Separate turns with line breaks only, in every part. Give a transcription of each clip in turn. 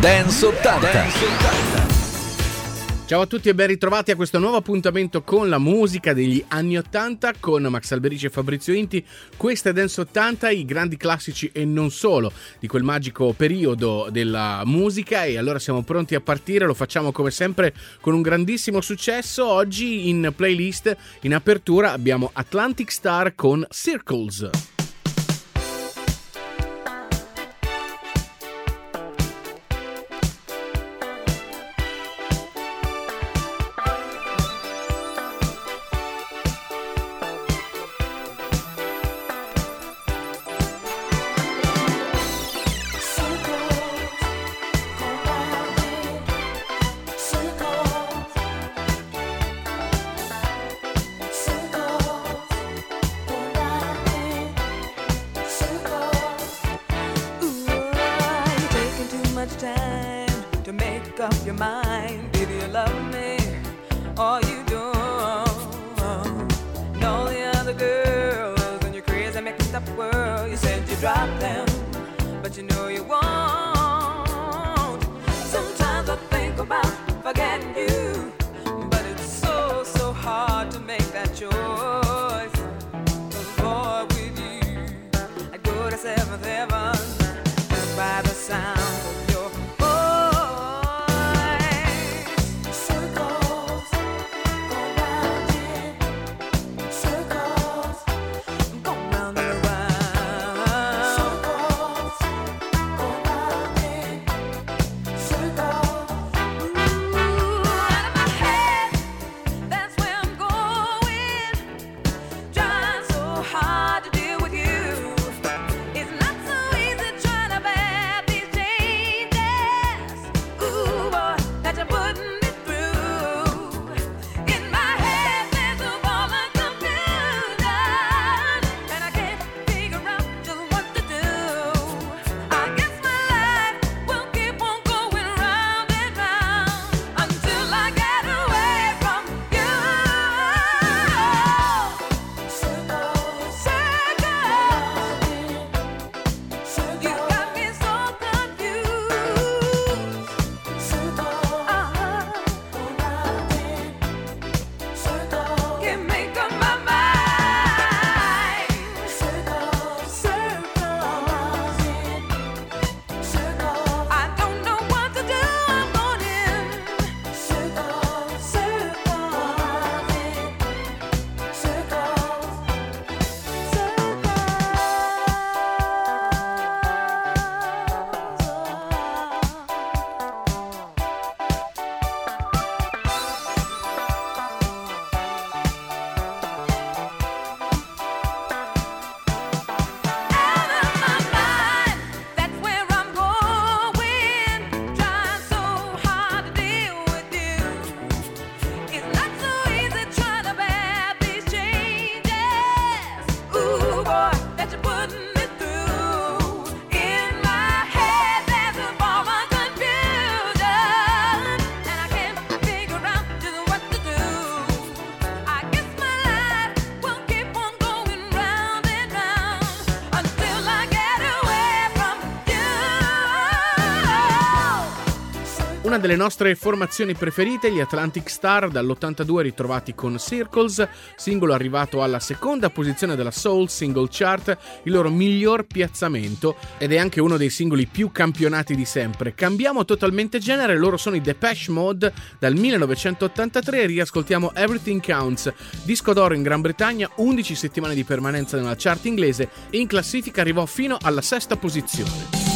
Dance 80. Dance 80.
Ciao a tutti e ben ritrovati a questo nuovo appuntamento con la musica degli anni 80 con Max Alberici e Fabrizio Inti. Questa è Dance 80, i grandi classici e non solo di quel magico periodo della musica e allora siamo pronti a partire, lo facciamo come sempre con un grandissimo successo. Oggi in playlist in apertura abbiamo Atlantic Star con Circles. Una delle nostre formazioni preferite, gli Atlantic Star, dall'82 ritrovati con Circles, singolo arrivato alla seconda posizione della Soul Single Chart, il loro miglior piazzamento ed è anche uno dei singoli più campionati di sempre. Cambiamo totalmente genere, loro sono i Depeche Mode dal 1983 e riascoltiamo Everything Counts, disco d'oro in Gran Bretagna, 11 settimane di permanenza nella chart inglese e in classifica arrivò fino alla sesta posizione.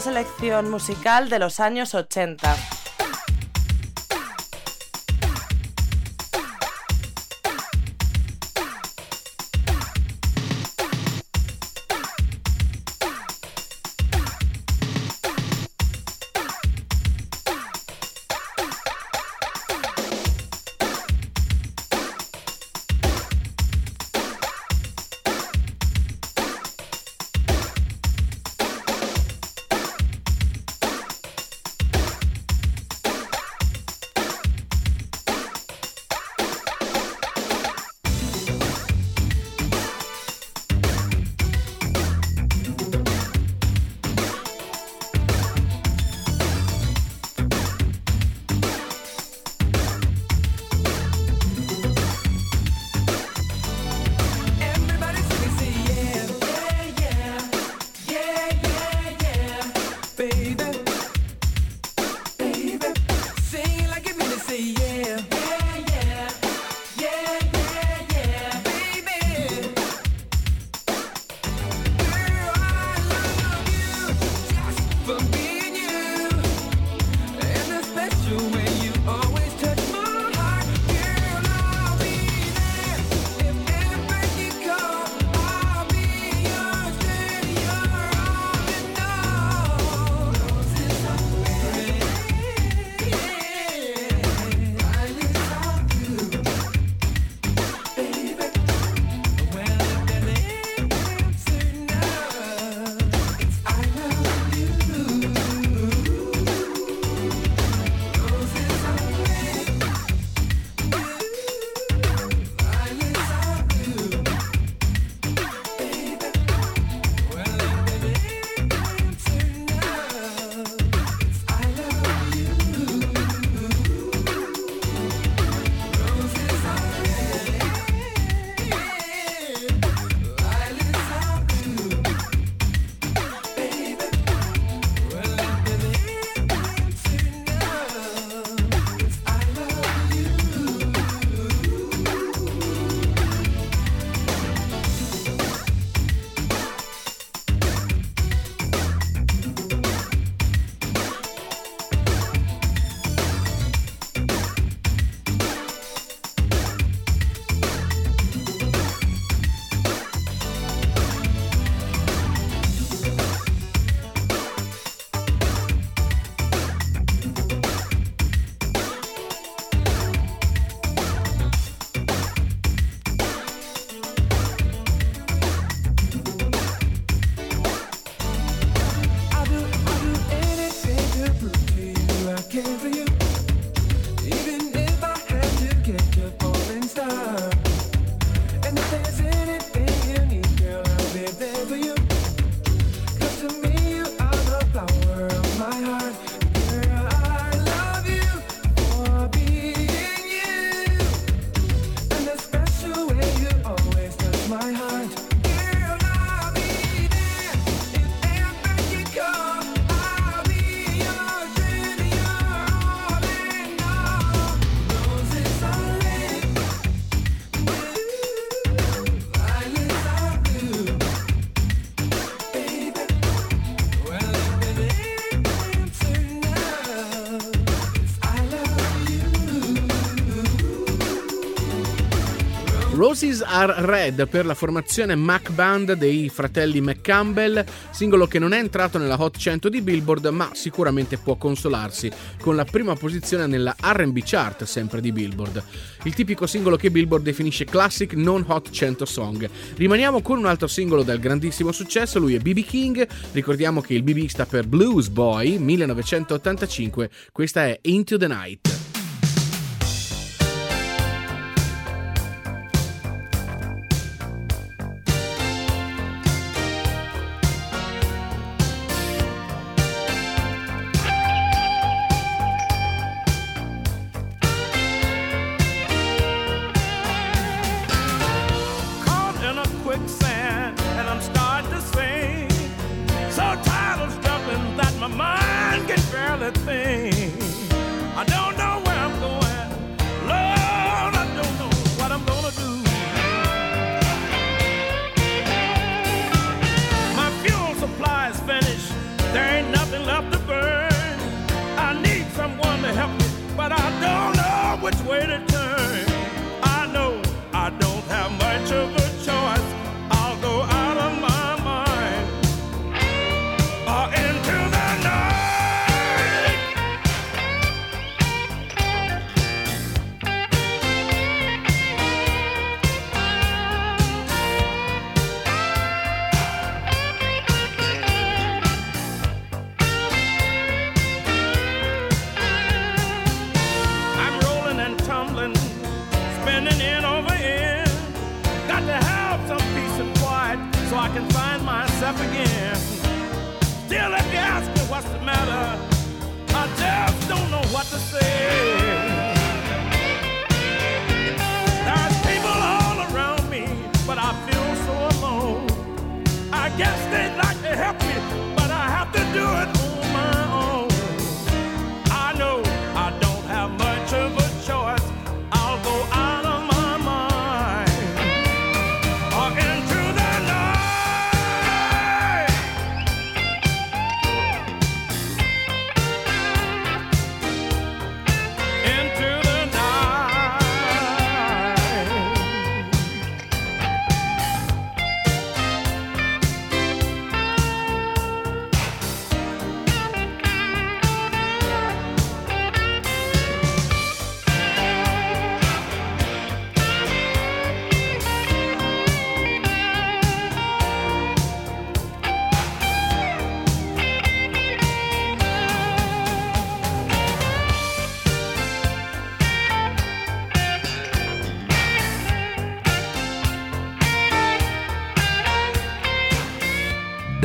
Selección musical de los años 80.
Are Red per la formazione Mac Band dei fratelli McCampbell, singolo che non è entrato nella Hot 100 di Billboard, ma sicuramente può consolarsi con la prima posizione nella RB chart, sempre di Billboard. Il tipico singolo che Billboard definisce classic non Hot 100 song. Rimaniamo con un altro singolo dal grandissimo successo, lui è BB King. Ricordiamo che il BB sta per Blues Boy 1985, questa è Into the Night.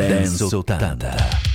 Dance 80.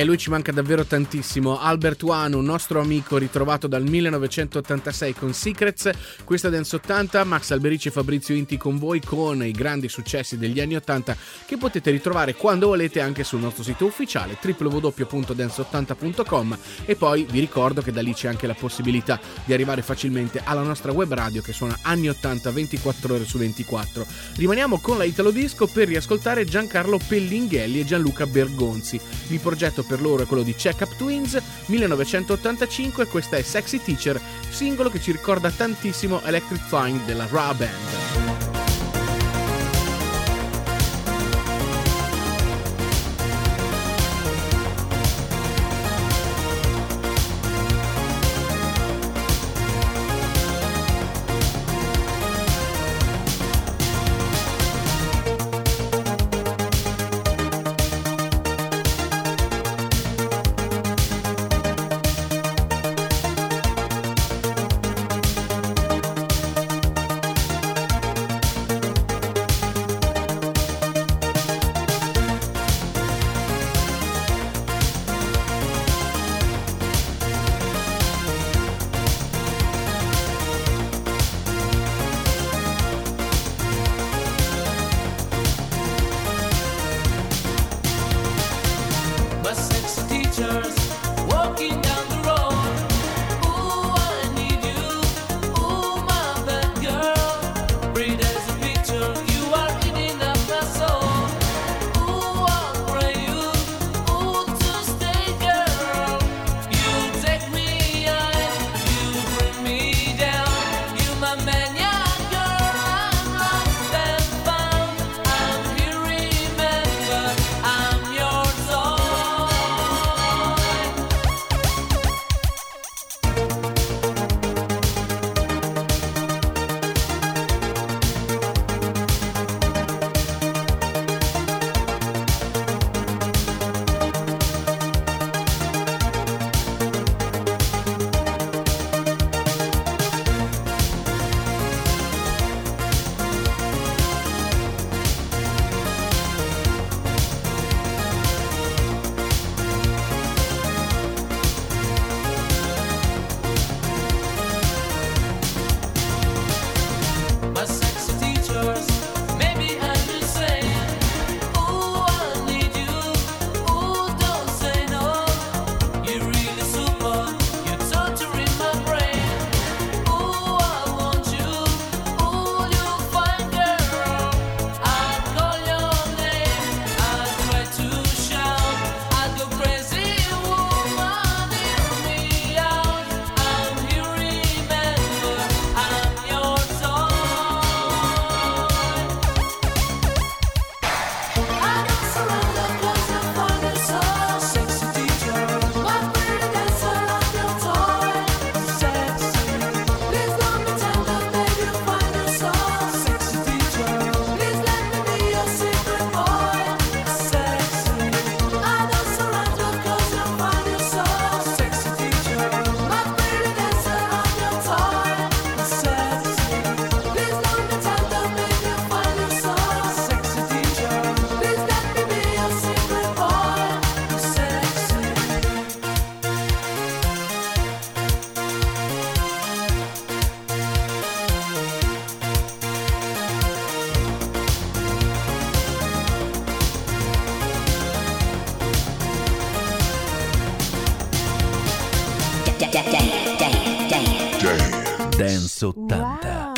E lui ci manca davvero tantissimo. Albert One, un nostro amico ritrovato dal 1986 con Secrets. Questa Dance 80, Max Alberici e Fabrizio Inti con voi con i grandi successi degli anni 80 che potete ritrovare quando volete anche sul nostro sito ufficiale www.dance80.com e poi vi ricordo che da lì c'è anche la possibilità di arrivare facilmente alla nostra web radio che suona anni 80 24 ore su 24. Rimaniamo con la Italo Disco per riascoltare Giancarlo Pellinghelli e Gianluca Bergonzi. Il progetto per loro è quello di Check Up Twins 1985 questa è Sexy Teacher, singolo che ci ricorda tantissimo Electric Flying della Ra Band.
Dance 80.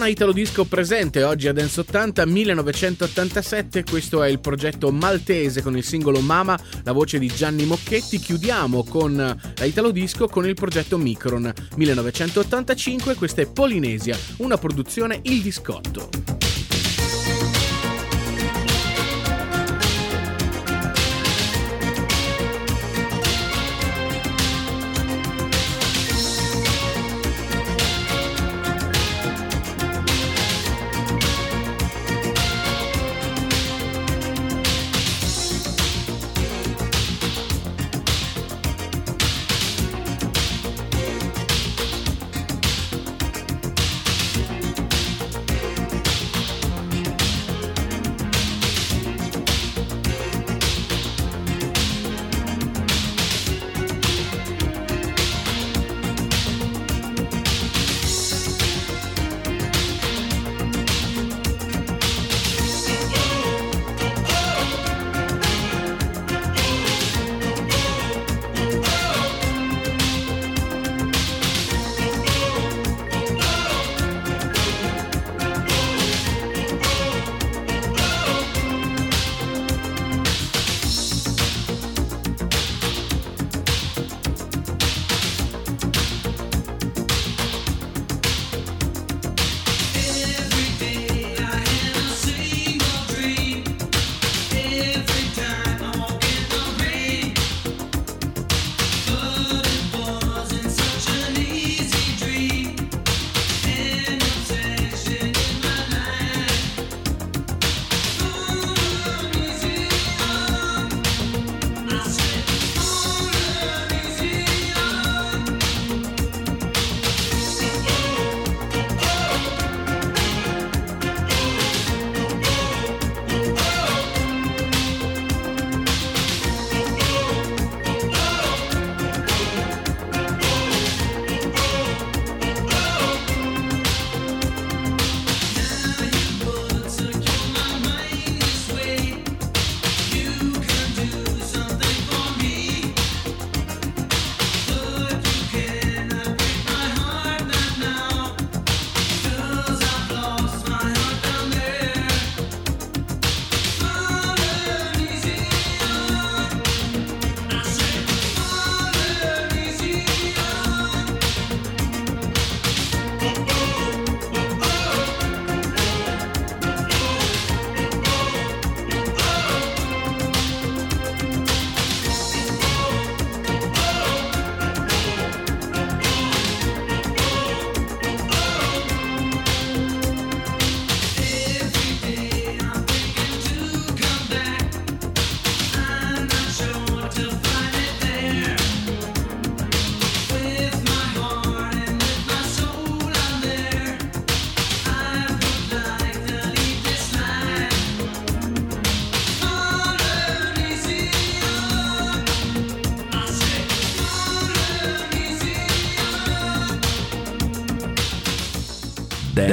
Zona Italo Disco presente oggi a Dance 80 1987, questo è il progetto maltese con il singolo Mama, la voce di Gianni Mocchetti. Chiudiamo con la Italo Disco con il progetto Micron 1985, questa è Polinesia, una produzione Il Discotto.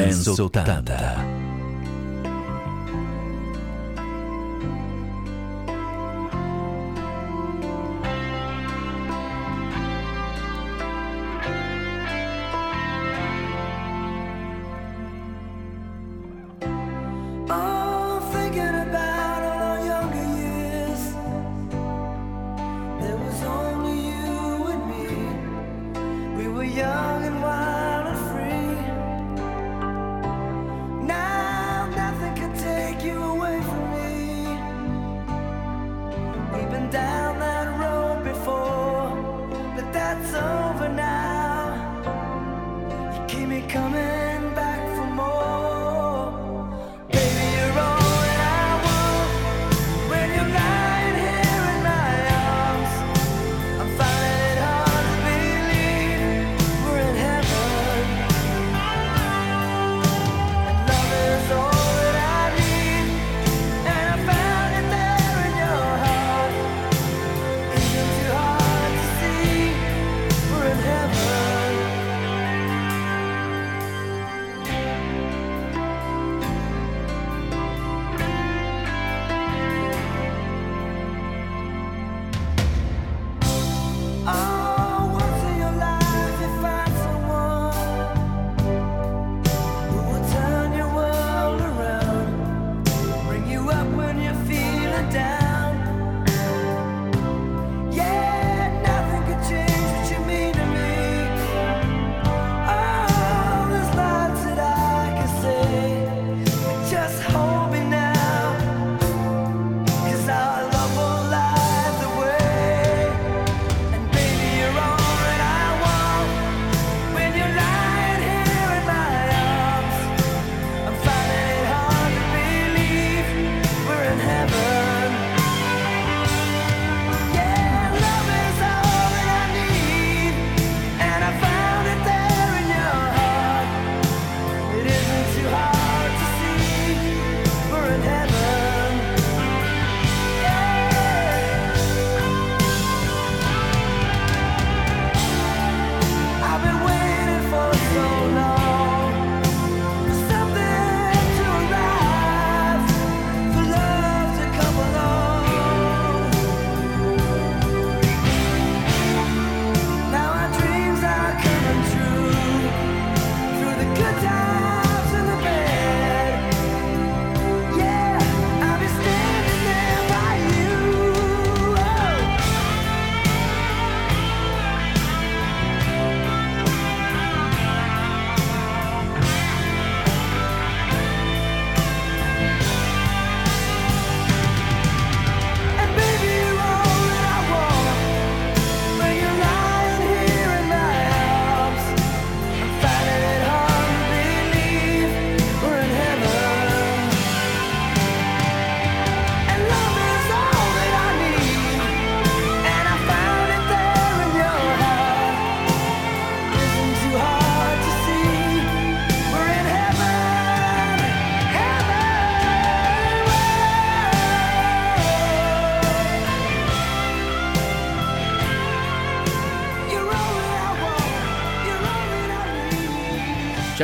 Dance 80.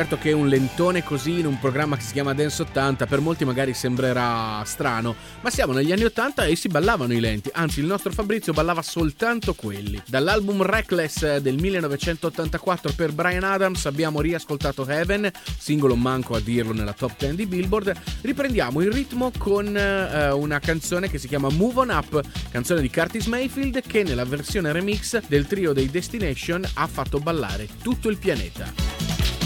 Certo che un lentone così in un programma che si chiama Dance 80 per molti magari sembrerà strano, ma siamo negli anni 80 e si ballavano i lenti, anzi il nostro Fabrizio ballava soltanto quelli. Dall'album Reckless del 1984 per Brian Adams abbiamo riascoltato Heaven, singolo manco a dirlo nella top 10 di Billboard, riprendiamo il ritmo con eh, una canzone che si chiama Move On Up, canzone di Curtis Mayfield che nella versione remix del trio dei Destination ha fatto ballare tutto il pianeta.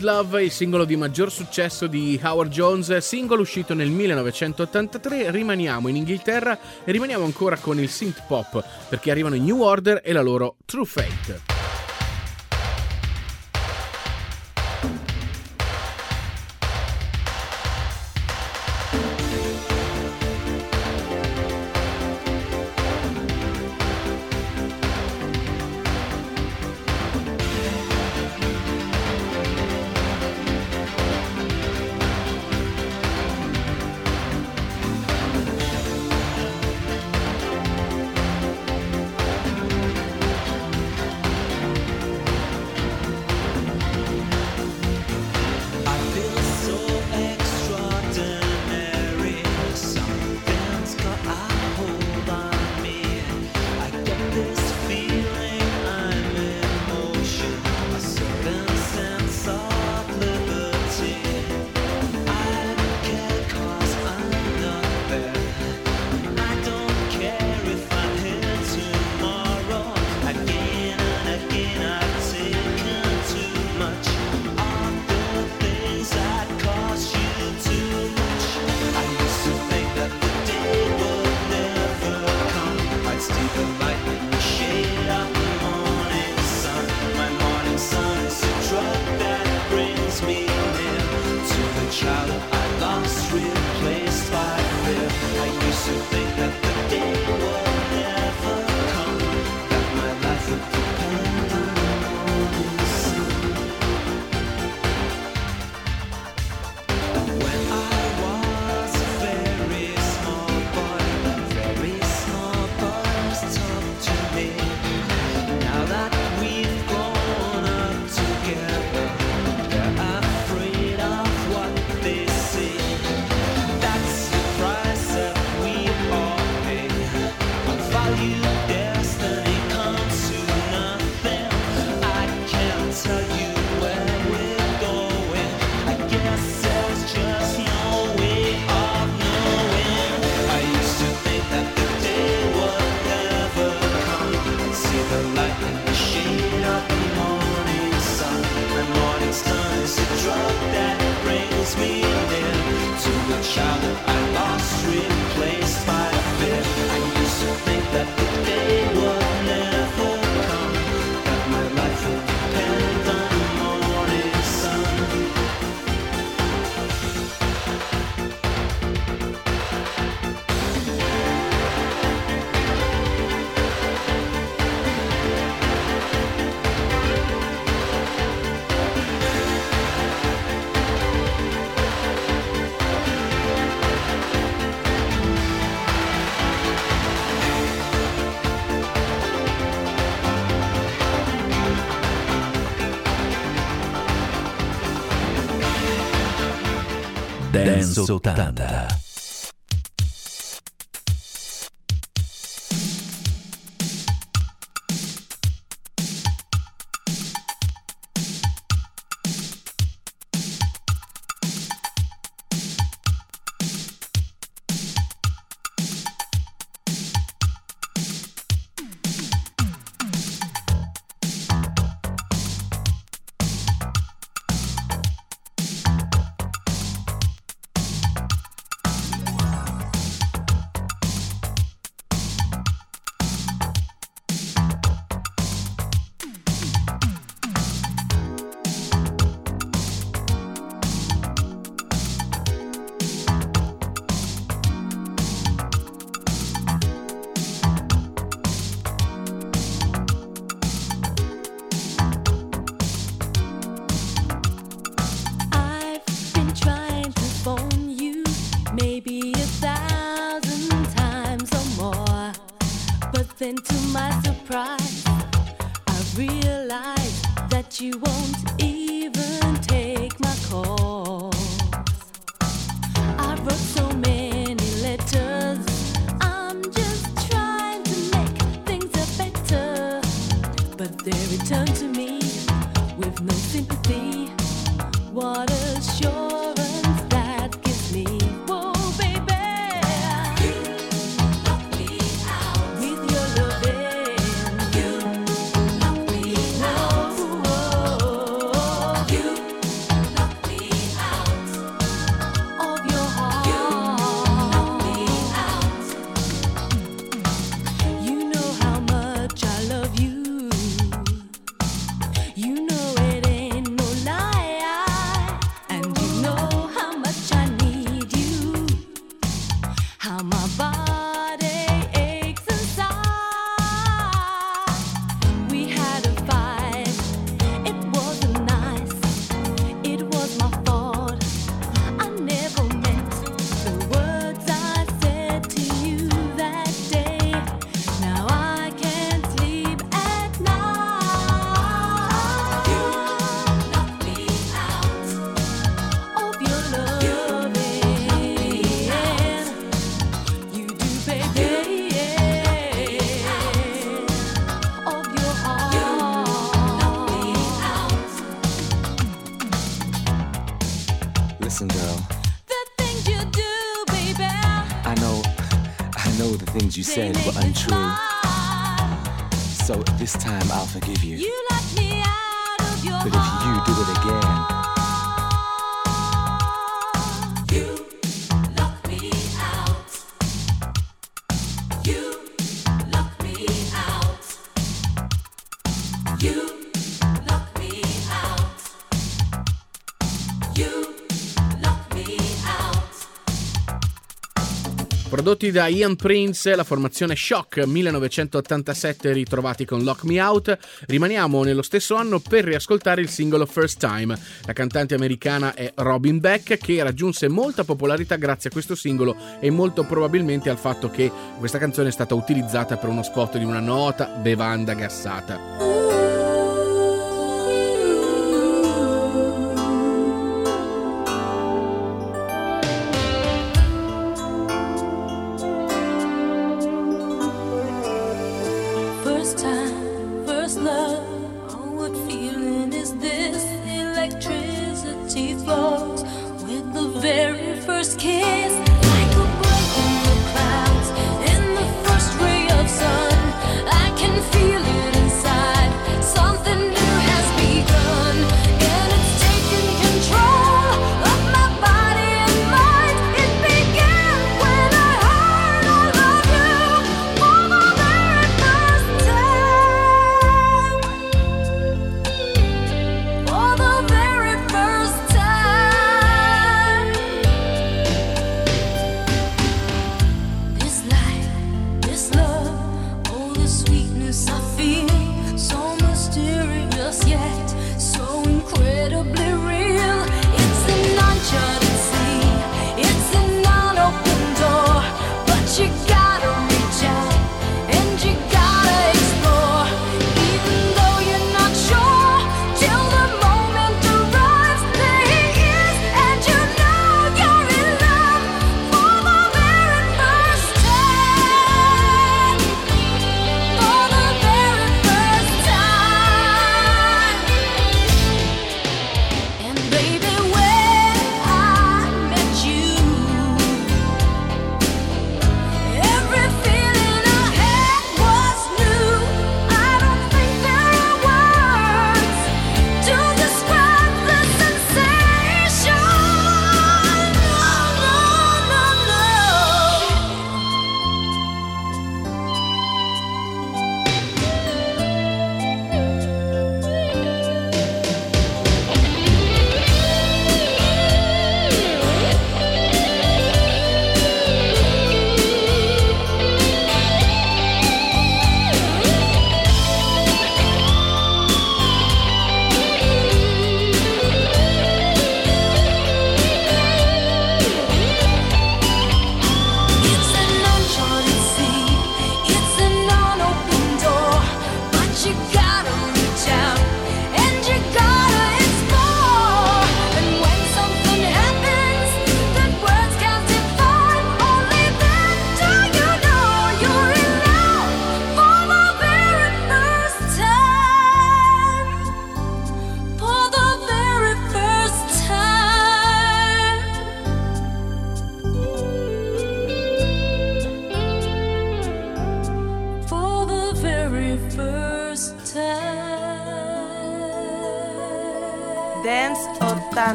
Love, il singolo di maggior successo di Howard Jones, singolo uscito nel 1983. Rimaniamo in Inghilterra e rimaniamo ancora con il synth pop perché arrivano i New Order e la loro True Fate.
brings me
near to the child 80.
Prodotti da Ian Prince, la formazione Shock 1987 ritrovati con Lock Me Out, rimaniamo nello stesso anno per riascoltare il singolo First Time. La cantante americana è Robin Beck che raggiunse molta popolarità grazie a questo singolo e molto probabilmente al fatto che questa canzone è stata utilizzata per uno spot di una nota bevanda gassata.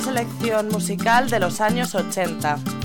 Selección musical de los años 80.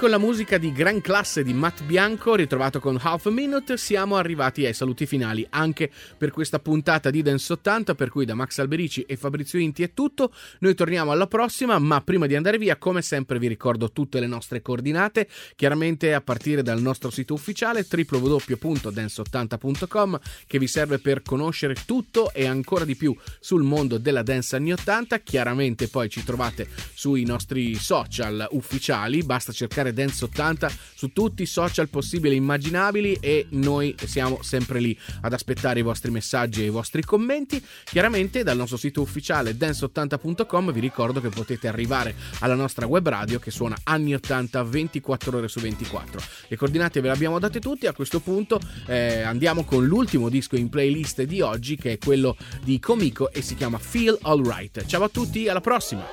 Con la musica di gran classe di Matt Bianco, ritrovato con Half a Minute, siamo arrivati ai saluti finali anche per questa puntata di Dance 80, per cui da Max Alberici e Fabrizio Inti è tutto. Noi torniamo alla prossima, ma prima di andare via, come sempre vi ricordo tutte le nostre coordinate, chiaramente a partire dal nostro sito ufficiale www.dance80.com che vi serve per conoscere tutto e ancora di più sul mondo della dance anni 80. Chiaramente poi ci trovate sui nostri social ufficiali, basta cercare cercare Dance 80 su tutti i social possibili e immaginabili e noi siamo sempre lì ad aspettare i vostri messaggi e i vostri commenti. Chiaramente dal nostro sito ufficiale dance80.com vi ricordo che potete arrivare alla nostra web radio che suona anni 80 24 ore su 24. Le coordinate ve le abbiamo date tutte, a questo punto eh, andiamo con l'ultimo disco in playlist di oggi che è quello di Comico e si chiama Feel Alright. Ciao a tutti, alla prossima!